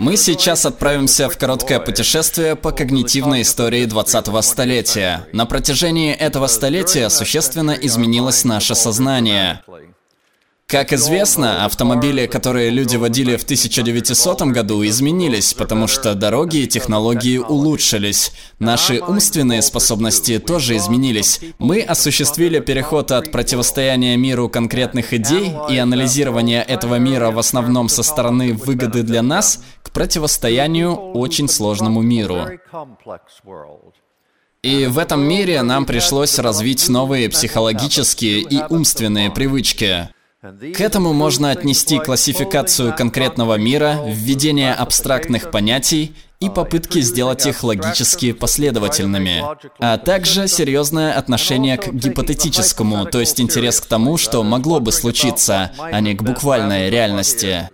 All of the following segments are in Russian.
Мы сейчас отправимся в короткое путешествие по когнитивной истории 20-го столетия. На протяжении этого столетия существенно изменилось наше сознание. Как известно, автомобили, которые люди водили в 1900 году, изменились, потому что дороги и технологии улучшились. Наши умственные способности тоже изменились. Мы осуществили переход от противостояния миру конкретных идей и анализирования этого мира в основном со стороны выгоды для нас к противостоянию очень сложному миру. И в этом мире нам пришлось развить новые психологические и умственные привычки. К этому можно отнести классификацию конкретного мира, введение абстрактных понятий и попытки сделать их логически последовательными, а также серьезное отношение к гипотетическому, то есть интерес к тому, что могло бы случиться, а не к буквальной реальности.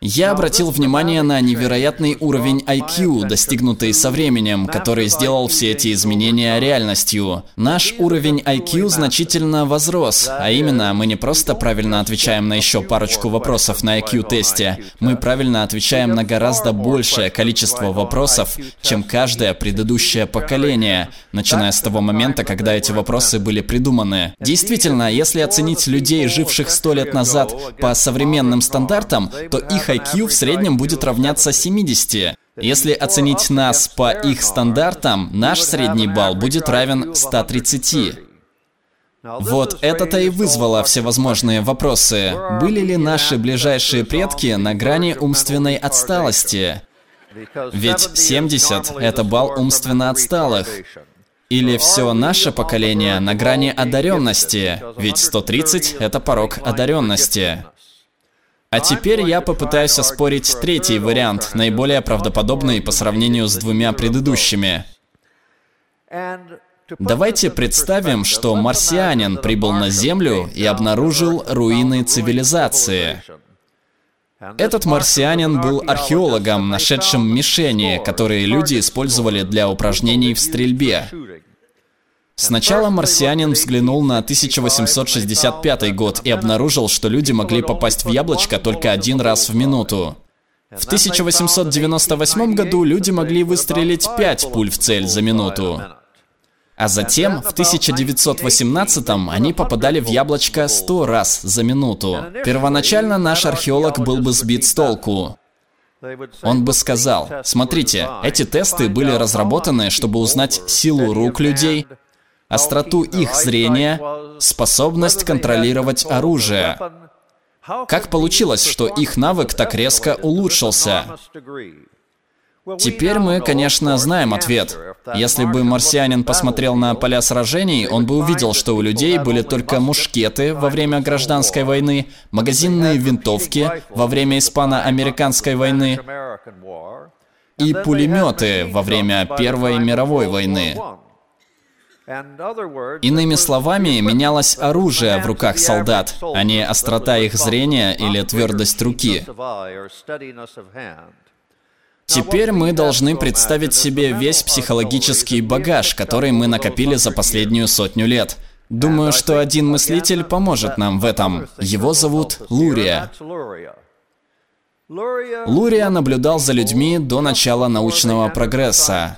Я обратил внимание на невероятный уровень IQ, достигнутый со временем, который сделал все эти изменения реальностью. Наш уровень IQ значительно возрос, а именно, мы не просто правильно отвечаем на еще парочку вопросов на IQ-тесте, мы правильно отвечаем на гораздо большее количество вопросов, чем каждое предыдущее поколение, начиная с того момента, когда эти вопросы были придуманы. Действительно, если оценить людей, живших сто лет назад по современным стандартам, то их IQ в среднем будет равняться 70. Если оценить нас по их стандартам, наш средний балл будет равен 130. Вот это-то и вызвало всевозможные вопросы. Были ли наши ближайшие предки на грани умственной отсталости? Ведь 70 – это балл умственно отсталых. Или все наше поколение на грани одаренности, ведь 130 – это порог одаренности. А теперь я попытаюсь оспорить третий вариант, наиболее правдоподобный по сравнению с двумя предыдущими. Давайте представим, что марсианин прибыл на Землю и обнаружил руины цивилизации. Этот марсианин был археологом, нашедшим мишени, которые люди использовали для упражнений в стрельбе. Сначала марсианин взглянул на 1865 год и обнаружил, что люди могли попасть в яблочко только один раз в минуту. В 1898 году люди могли выстрелить 5 пуль в цель за минуту. А затем, в 1918 они попадали в яблочко 100 раз за минуту. Первоначально наш археолог был бы сбит с толку. Он бы сказал, смотрите, эти тесты были разработаны, чтобы узнать силу рук людей, остроту их зрения, способность контролировать оружие. Как получилось, что их навык так резко улучшился? Теперь мы, конечно, знаем ответ. Если бы марсианин посмотрел на поля сражений, он бы увидел, что у людей были только мушкеты во время гражданской войны, магазинные винтовки во время испано-американской войны и пулеметы во время Первой мировой войны. Иными словами, менялось оружие в руках солдат, а не острота их зрения или твердость руки. Теперь мы должны представить себе весь психологический багаж, который мы накопили за последнюю сотню лет. Думаю, что один мыслитель поможет нам в этом. Его зовут Лурия. Лурия наблюдал за людьми до начала научного прогресса.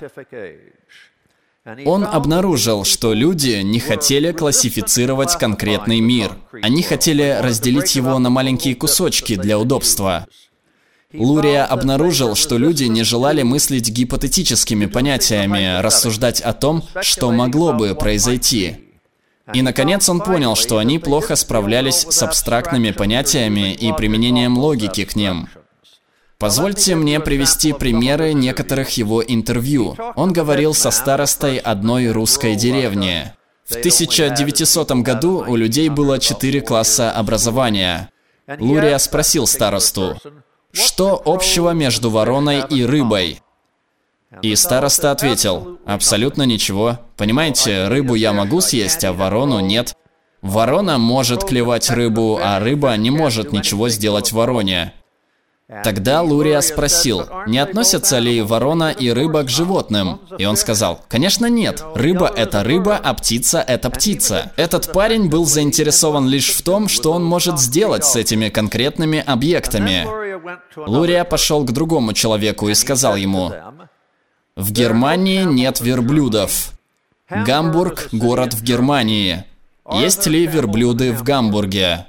Он обнаружил, что люди не хотели классифицировать конкретный мир. Они хотели разделить его на маленькие кусочки для удобства. Лурия обнаружил, что люди не желали мыслить гипотетическими понятиями, рассуждать о том, что могло бы произойти. И, наконец, он понял, что они плохо справлялись с абстрактными понятиями и применением логики к ним. Позвольте мне привести примеры некоторых его интервью. Он говорил со старостой одной русской деревни. В 1900 году у людей было четыре класса образования. Лурия спросил старосту, что общего между вороной и рыбой? И староста ответил, абсолютно ничего. Понимаете, рыбу я могу съесть, а ворону нет. Ворона может клевать рыбу, а рыба не может ничего сделать вороне. Тогда Лурия спросил, не относятся ли ворона и рыба к животным? И он сказал, конечно нет, рыба это рыба, а птица это птица. Этот парень был заинтересован лишь в том, что он может сделать с этими конкретными объектами. Лурия пошел к другому человеку и сказал ему, «В Германии нет верблюдов. Гамбург – город в Германии. Есть ли верблюды в Гамбурге?»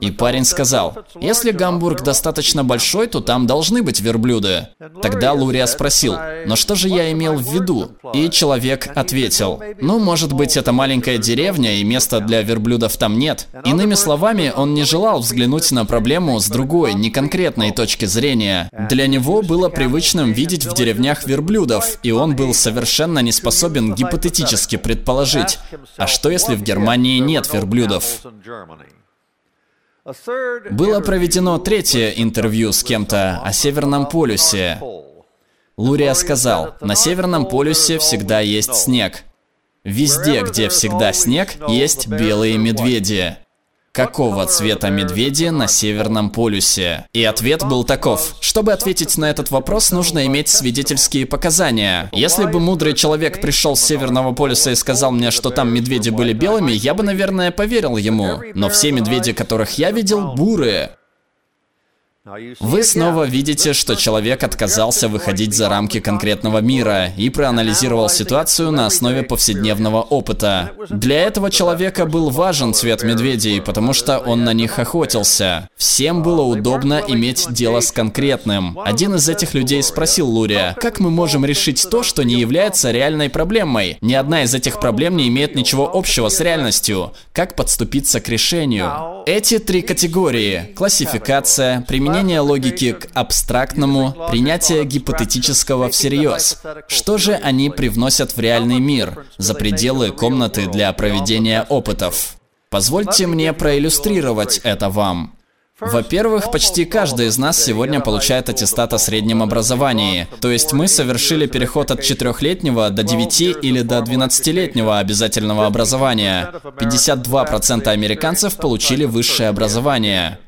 И парень сказал, если Гамбург достаточно большой, то там должны быть верблюды. Тогда Лурия спросил, но что же я имел в виду? И человек ответил, ну, может быть, это маленькая деревня, и места для верблюдов там нет. Иными словами, он не желал взглянуть на проблему с другой, неконкретной точки зрения. Для него было привычным видеть в деревнях верблюдов, и он был совершенно не способен гипотетически предположить, а что если в Германии нет верблюдов? Было проведено третье интервью с кем-то о Северном полюсе. Лурия сказал, на Северном полюсе всегда есть снег. Везде, где всегда снег, есть белые медведи какого цвета медведи на Северном полюсе? И ответ был таков. Чтобы ответить на этот вопрос, нужно иметь свидетельские показания. Если бы мудрый человек пришел с Северного полюса и сказал мне, что там медведи были белыми, я бы, наверное, поверил ему. Но все медведи, которых я видел, бурые. Вы снова видите, что человек отказался выходить за рамки конкретного мира и проанализировал ситуацию на основе повседневного опыта. Для этого человека был важен цвет медведей, потому что он на них охотился. Всем было удобно иметь дело с конкретным. Один из этих людей спросил Лурия, как мы можем решить то, что не является реальной проблемой? Ни одна из этих проблем не имеет ничего общего с реальностью. Как подступиться к решению? Эти три категории – классификация, применение применение логики к абстрактному, принятие гипотетического всерьез. Что же они привносят в реальный мир, за пределы комнаты для проведения опытов? Позвольте мне проиллюстрировать это вам. Во-первых, почти каждый из нас сегодня получает аттестат о среднем образовании. То есть мы совершили переход от четырехлетнего до 9 или до 12-летнего обязательного образования. 52% американцев получили высшее образование.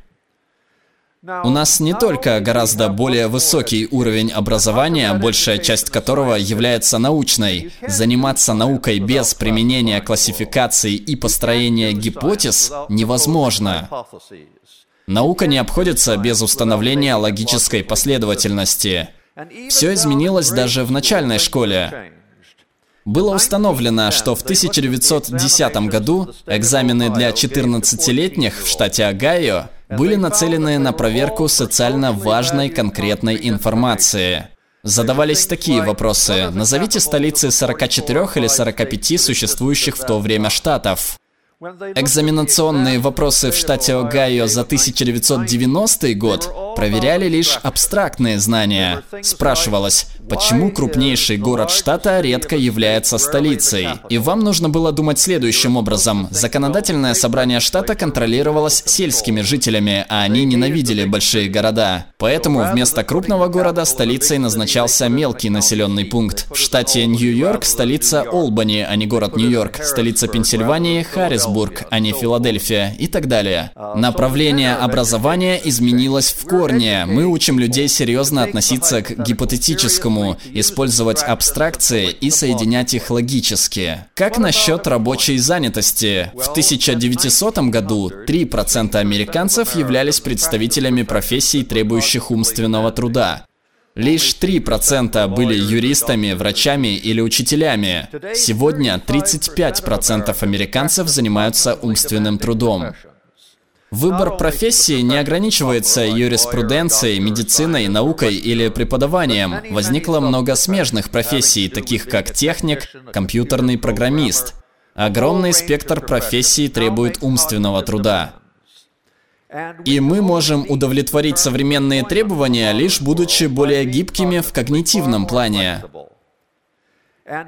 У нас не только гораздо более высокий уровень образования, большая часть которого является научной. Заниматься наукой без применения классификаций и построения гипотез невозможно. Наука не обходится без установления логической последовательности. Все изменилось даже в начальной школе. Было установлено, что в 1910 году экзамены для 14-летних в штате Огайо были нацелены на проверку социально важной конкретной информации. Задавались такие вопросы. Назовите столицы 44 или 45 существующих в то время штатов. Экзаменационные вопросы в штате Огайо за 1990 год проверяли лишь абстрактные знания. Спрашивалось, почему крупнейший город штата редко является столицей. И вам нужно было думать следующим образом. Законодательное собрание штата контролировалось сельскими жителями, а они ненавидели большие города. Поэтому вместо крупного города столицей назначался мелкий населенный пункт. В штате Нью-Йорк столица Олбани, а не город Нью-Йорк. Столица Пенсильвании – Харрисбург. А не Филадельфия и так далее. Направление образования изменилось в корне. Мы учим людей серьезно относиться к гипотетическому, использовать абстракции и соединять их логически. Как насчет рабочей занятости? В 1900 году 3% американцев являлись представителями профессий, требующих умственного труда. Лишь 3% были юристами, врачами или учителями. Сегодня 35% американцев занимаются умственным трудом. Выбор профессии не ограничивается юриспруденцией, медициной, наукой или преподаванием. Возникло много смежных профессий, таких как техник, компьютерный программист. Огромный спектр профессий требует умственного труда. И мы можем удовлетворить современные требования, лишь будучи более гибкими в когнитивном плане.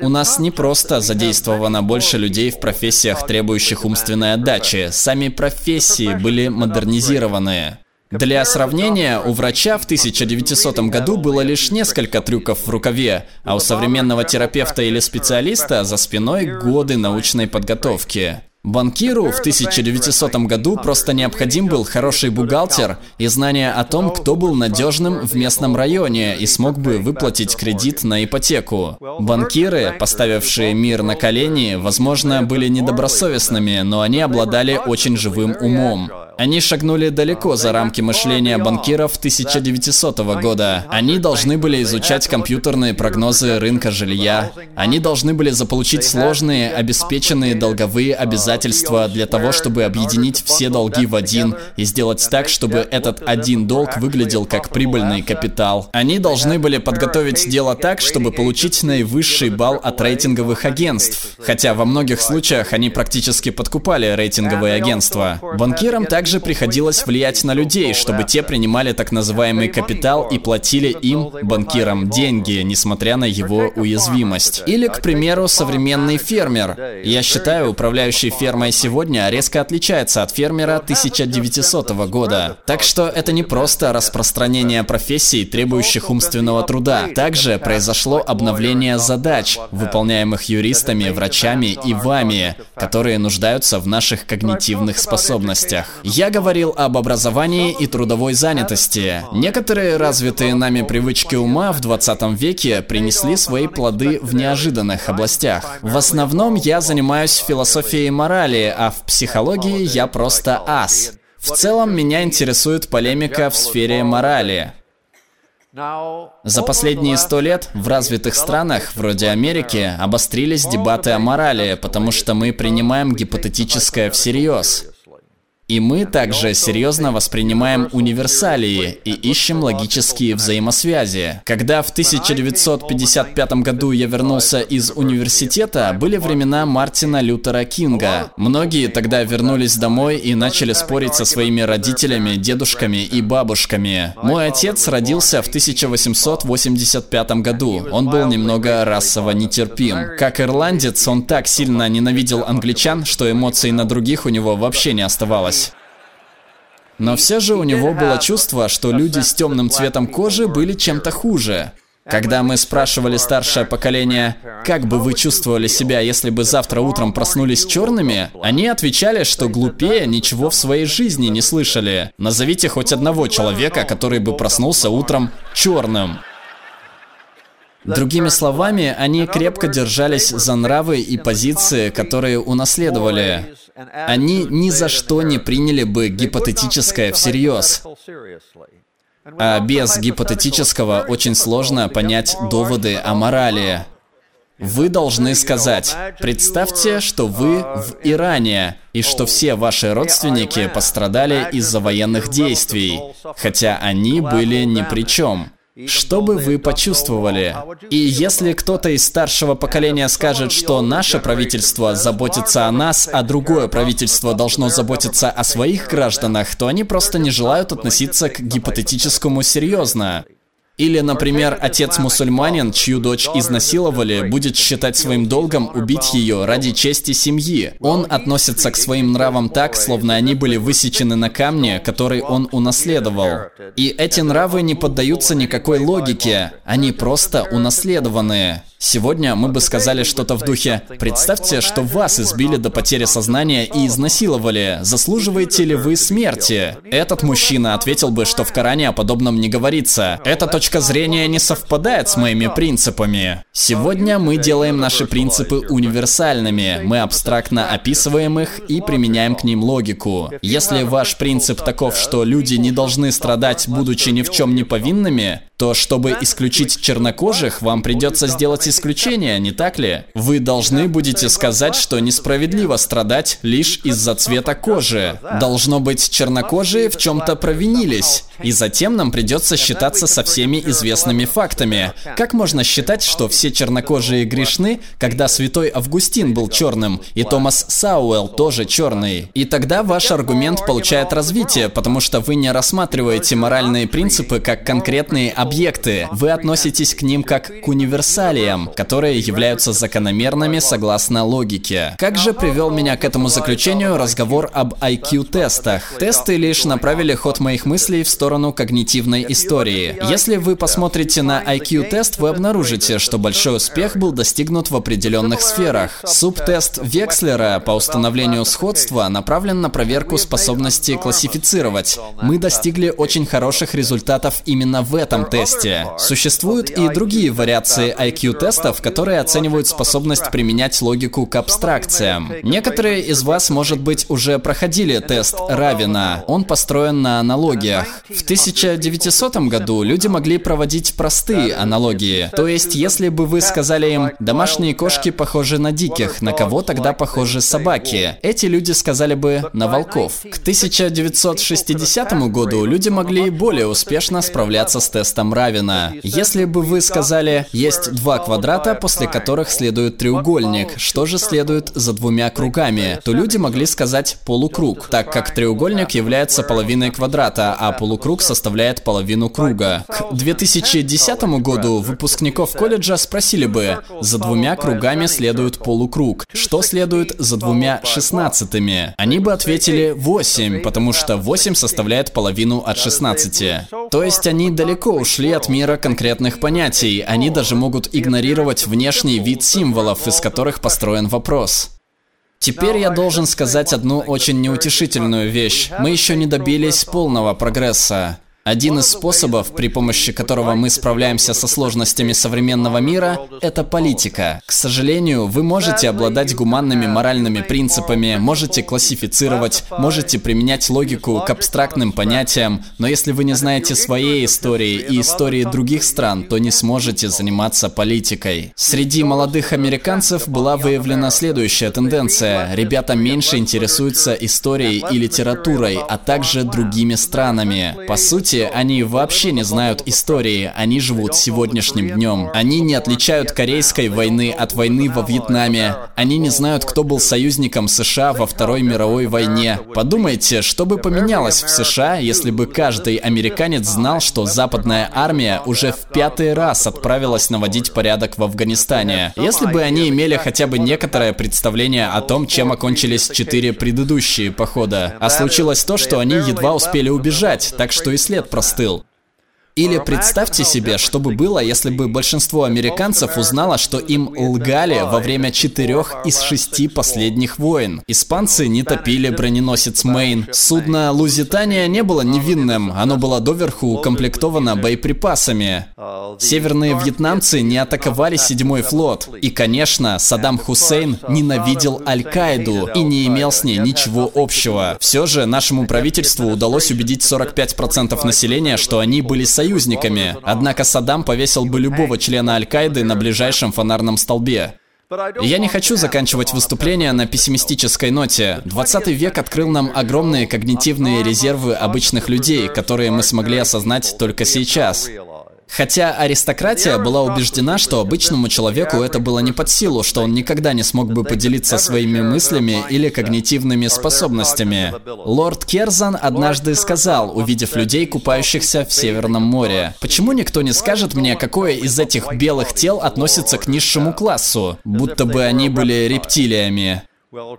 У нас не просто задействовано больше людей в профессиях, требующих умственной отдачи. Сами профессии были модернизированы. Для сравнения, у врача в 1900 году было лишь несколько трюков в рукаве, а у современного терапевта или специалиста за спиной годы научной подготовки. Банкиру в 1900 году просто необходим был хороший бухгалтер и знание о том, кто был надежным в местном районе и смог бы выплатить кредит на ипотеку. Банкиры, поставившие мир на колени, возможно, были недобросовестными, но они обладали очень живым умом. Они шагнули далеко за рамки мышления банкиров 1900 года. Они должны были изучать компьютерные прогнозы рынка жилья. Они должны были заполучить сложные, обеспеченные долговые обязательства для того, чтобы объединить все долги в один и сделать так, чтобы этот один долг выглядел как прибыльный капитал. Они должны были подготовить дело так, чтобы получить наивысший балл от рейтинговых агентств. Хотя во многих случаях они практически подкупали рейтинговые агентства. Банкирам также приходилось влиять на людей, чтобы те принимали так называемый капитал и платили им, банкирам, деньги, несмотря на его уязвимость. Или, к примеру, современный фермер. Я считаю, управляющий фермой сегодня резко отличается от фермера 1900 года. Так что это не просто распространение профессий, требующих умственного труда. Также произошло обновление задач, выполняемых юристами, врачами и вами, которые нуждаются в наших когнитивных способностях. Я говорил об образовании и трудовой занятости. Некоторые развитые нами привычки ума в 20 веке принесли свои плоды в неожиданных областях. В основном я занимаюсь философией морали, а в психологии я просто ас. В целом меня интересует полемика в сфере морали. За последние сто лет в развитых странах, вроде Америки, обострились дебаты о морали, потому что мы принимаем гипотетическое всерьез. И мы также серьезно воспринимаем универсалии и ищем логические взаимосвязи. Когда в 1955 году я вернулся из университета, были времена Мартина Лютера Кинга. Многие тогда вернулись домой и начали спорить со своими родителями, дедушками и бабушками. Мой отец родился в 1885 году. Он был немного расово нетерпим. Как ирландец, он так сильно ненавидел англичан, что эмоций на других у него вообще не оставалось. Но все же у него было чувство, что люди с темным цветом кожи были чем-то хуже. Когда мы спрашивали старшее поколение, как бы вы чувствовали себя, если бы завтра утром проснулись черными, они отвечали, что глупее ничего в своей жизни не слышали. Назовите хоть одного человека, который бы проснулся утром черным. Другими словами, они крепко держались за нравы и позиции, которые унаследовали. Они ни за что не приняли бы гипотетическое всерьез. А без гипотетического очень сложно понять доводы о морали. Вы должны сказать, представьте, что вы в Иране, и что все ваши родственники пострадали из-за военных действий, хотя они были ни при чем. Что бы вы почувствовали? И если кто-то из старшего поколения скажет, что наше правительство заботится о нас, а другое правительство должно заботиться о своих гражданах, то они просто не желают относиться к гипотетическому серьезно. Или, например, отец-мусульманин, чью дочь изнасиловали, будет считать своим долгом убить ее ради чести семьи. Он относится к своим нравам так, словно они были высечены на камне, который он унаследовал. И эти нравы не поддаются никакой логике, они просто унаследованные. Сегодня мы бы сказали что-то в духе «Представьте, что вас избили до потери сознания и изнасиловали. Заслуживаете ли вы смерти?» Этот мужчина ответил бы, что в Коране о подобном не говорится. Эта точка зрения не совпадает с моими принципами. Сегодня мы делаем наши принципы универсальными. Мы абстрактно описываем их и применяем к ним логику. Если ваш принцип таков, что люди не должны страдать, будучи ни в чем не повинными, то чтобы исключить чернокожих, вам придется сделать исключение, не так ли? Вы должны будете сказать, что несправедливо страдать лишь из-за цвета кожи. Должно быть, чернокожие в чем-то провинились. И затем нам придется считаться со всеми известными фактами. Как можно считать, что все чернокожие грешны, когда святой Августин был черным, и Томас Сауэлл тоже черный? И тогда ваш аргумент получает развитие, потому что вы не рассматриваете моральные принципы как конкретные объекты. Вы относитесь к ним как к универсалиям, событиям, которые являются закономерными согласно логике. Как же привел меня к этому заключению разговор об IQ-тестах? Тесты лишь направили ход моих мыслей в сторону когнитивной истории. Если вы посмотрите на IQ-тест, вы обнаружите, что большой успех был достигнут в определенных сферах. Субтест Векслера по установлению сходства направлен на проверку способности классифицировать. Мы достигли очень хороших результатов именно в этом тесте. Существуют и другие вариации IQ-тестов, которые оценивают способность применять логику к абстракциям. Некоторые из вас, может быть, уже проходили тест Равина. Он построен на аналогиях. В 1900 году люди могли проводить простые аналогии. То есть, если бы вы сказали им, домашние кошки похожи на диких, на кого тогда похожи собаки? Эти люди сказали бы, на волков. К 1960 году люди могли более успешно справляться с тестом Равина. Если бы вы сказали, есть два квадрата, после которых следует треугольник, что же следует за двумя кругами, то люди могли сказать полукруг, так как треугольник является половиной квадрата, а полукруг составляет половину круга. К 2010 году выпускников колледжа спросили бы, за двумя кругами следует полукруг, что следует за двумя шестнадцатыми? Они бы ответили 8, потому что 8 составляет половину от 16. То есть они далеко ушли от мира конкретных понятий, они даже могут игнорировать внешний вид символов, из которых построен вопрос. Теперь я должен сказать одну очень неутешительную вещь. Мы еще не добились полного прогресса. Один из способов, при помощи которого мы справляемся со сложностями современного мира, это политика. К сожалению, вы можете обладать гуманными моральными принципами, можете классифицировать, можете применять логику к абстрактным понятиям, но если вы не знаете своей истории и истории других стран, то не сможете заниматься политикой. Среди молодых американцев была выявлена следующая тенденция. Ребята меньше интересуются историей и литературой, а также другими странами. По сути, сути, они вообще не знают истории, они живут сегодняшним днем. Они не отличают Корейской войны от войны во Вьетнаме. Они не знают, кто был союзником США во Второй мировой войне. Подумайте, что бы поменялось в США, если бы каждый американец знал, что западная армия уже в пятый раз отправилась наводить порядок в Афганистане. Если бы они имели хотя бы некоторое представление о том, чем окончились четыре предыдущие похода. А случилось то, что они едва успели убежать, так что и след след простыл. Или представьте себе, что бы было, если бы большинство американцев узнало, что им лгали во время четырех из шести последних войн. Испанцы не топили броненосец Мэйн. Судно Лузитания не было невинным, оно было доверху укомплектовано боеприпасами. Северные вьетнамцы не атаковали седьмой флот. И, конечно, Саддам Хусейн ненавидел Аль-Каиду и не имел с ней ничего общего. Все же нашему правительству удалось убедить 45% населения, что они были союзниками союзниками. Однако Саддам повесил бы любого члена Аль-Каиды на ближайшем фонарном столбе. Я не хочу заканчивать выступление на пессимистической ноте. 20 век открыл нам огромные когнитивные резервы обычных людей, которые мы смогли осознать только сейчас. Хотя аристократия была убеждена, что обычному человеку это было не под силу, что он никогда не смог бы поделиться своими мыслями или когнитивными способностями. Лорд Керзан однажды сказал, увидев людей, купающихся в Северном море, «Почему никто не скажет мне, какое из этих белых тел относится к низшему классу, будто бы они были рептилиями?»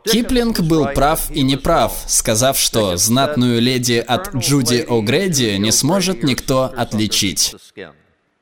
Киплинг был прав и неправ, сказав, что знатную леди от Джуди О'Грэди не сможет никто отличить.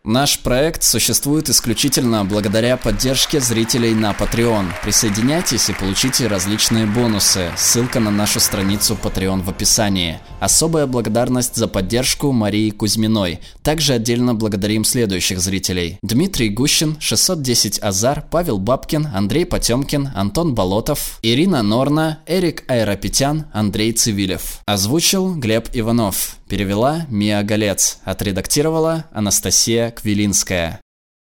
Наш проект существует исключительно благодаря поддержке зрителей на Patreon. Присоединяйтесь и получите различные бонусы. Ссылка на нашу страницу Patreon в описании. Особая благодарность за поддержку Марии Кузьминой. Также отдельно благодарим следующих зрителей. Дмитрий Гущин, 610 Азар, Павел Бабкин, Андрей Потемкин, Антон Болотов, Ирина Норна, Эрик Айропетян, Андрей Цивилев. Озвучил Глеб Иванов. Перевела Мия Голец. Отредактировала Анастасия Квилинская.